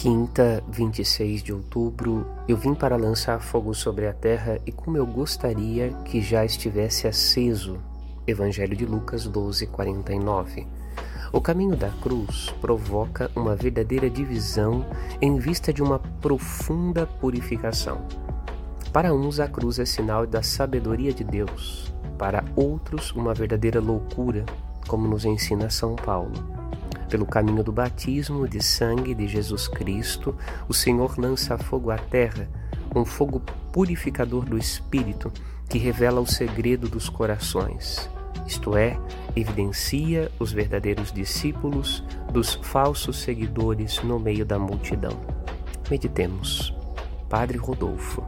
Quinta, 26 de outubro, eu vim para lançar fogo sobre a terra e como eu gostaria que já estivesse aceso. Evangelho de Lucas 12, 49. O caminho da cruz provoca uma verdadeira divisão em vista de uma profunda purificação. Para uns, a cruz é sinal da sabedoria de Deus, para outros, uma verdadeira loucura, como nos ensina São Paulo. Pelo caminho do batismo de sangue de Jesus Cristo, o Senhor lança fogo à terra, um fogo purificador do espírito que revela o segredo dos corações, isto é, evidencia os verdadeiros discípulos dos falsos seguidores no meio da multidão. Meditemos. Padre Rodolfo.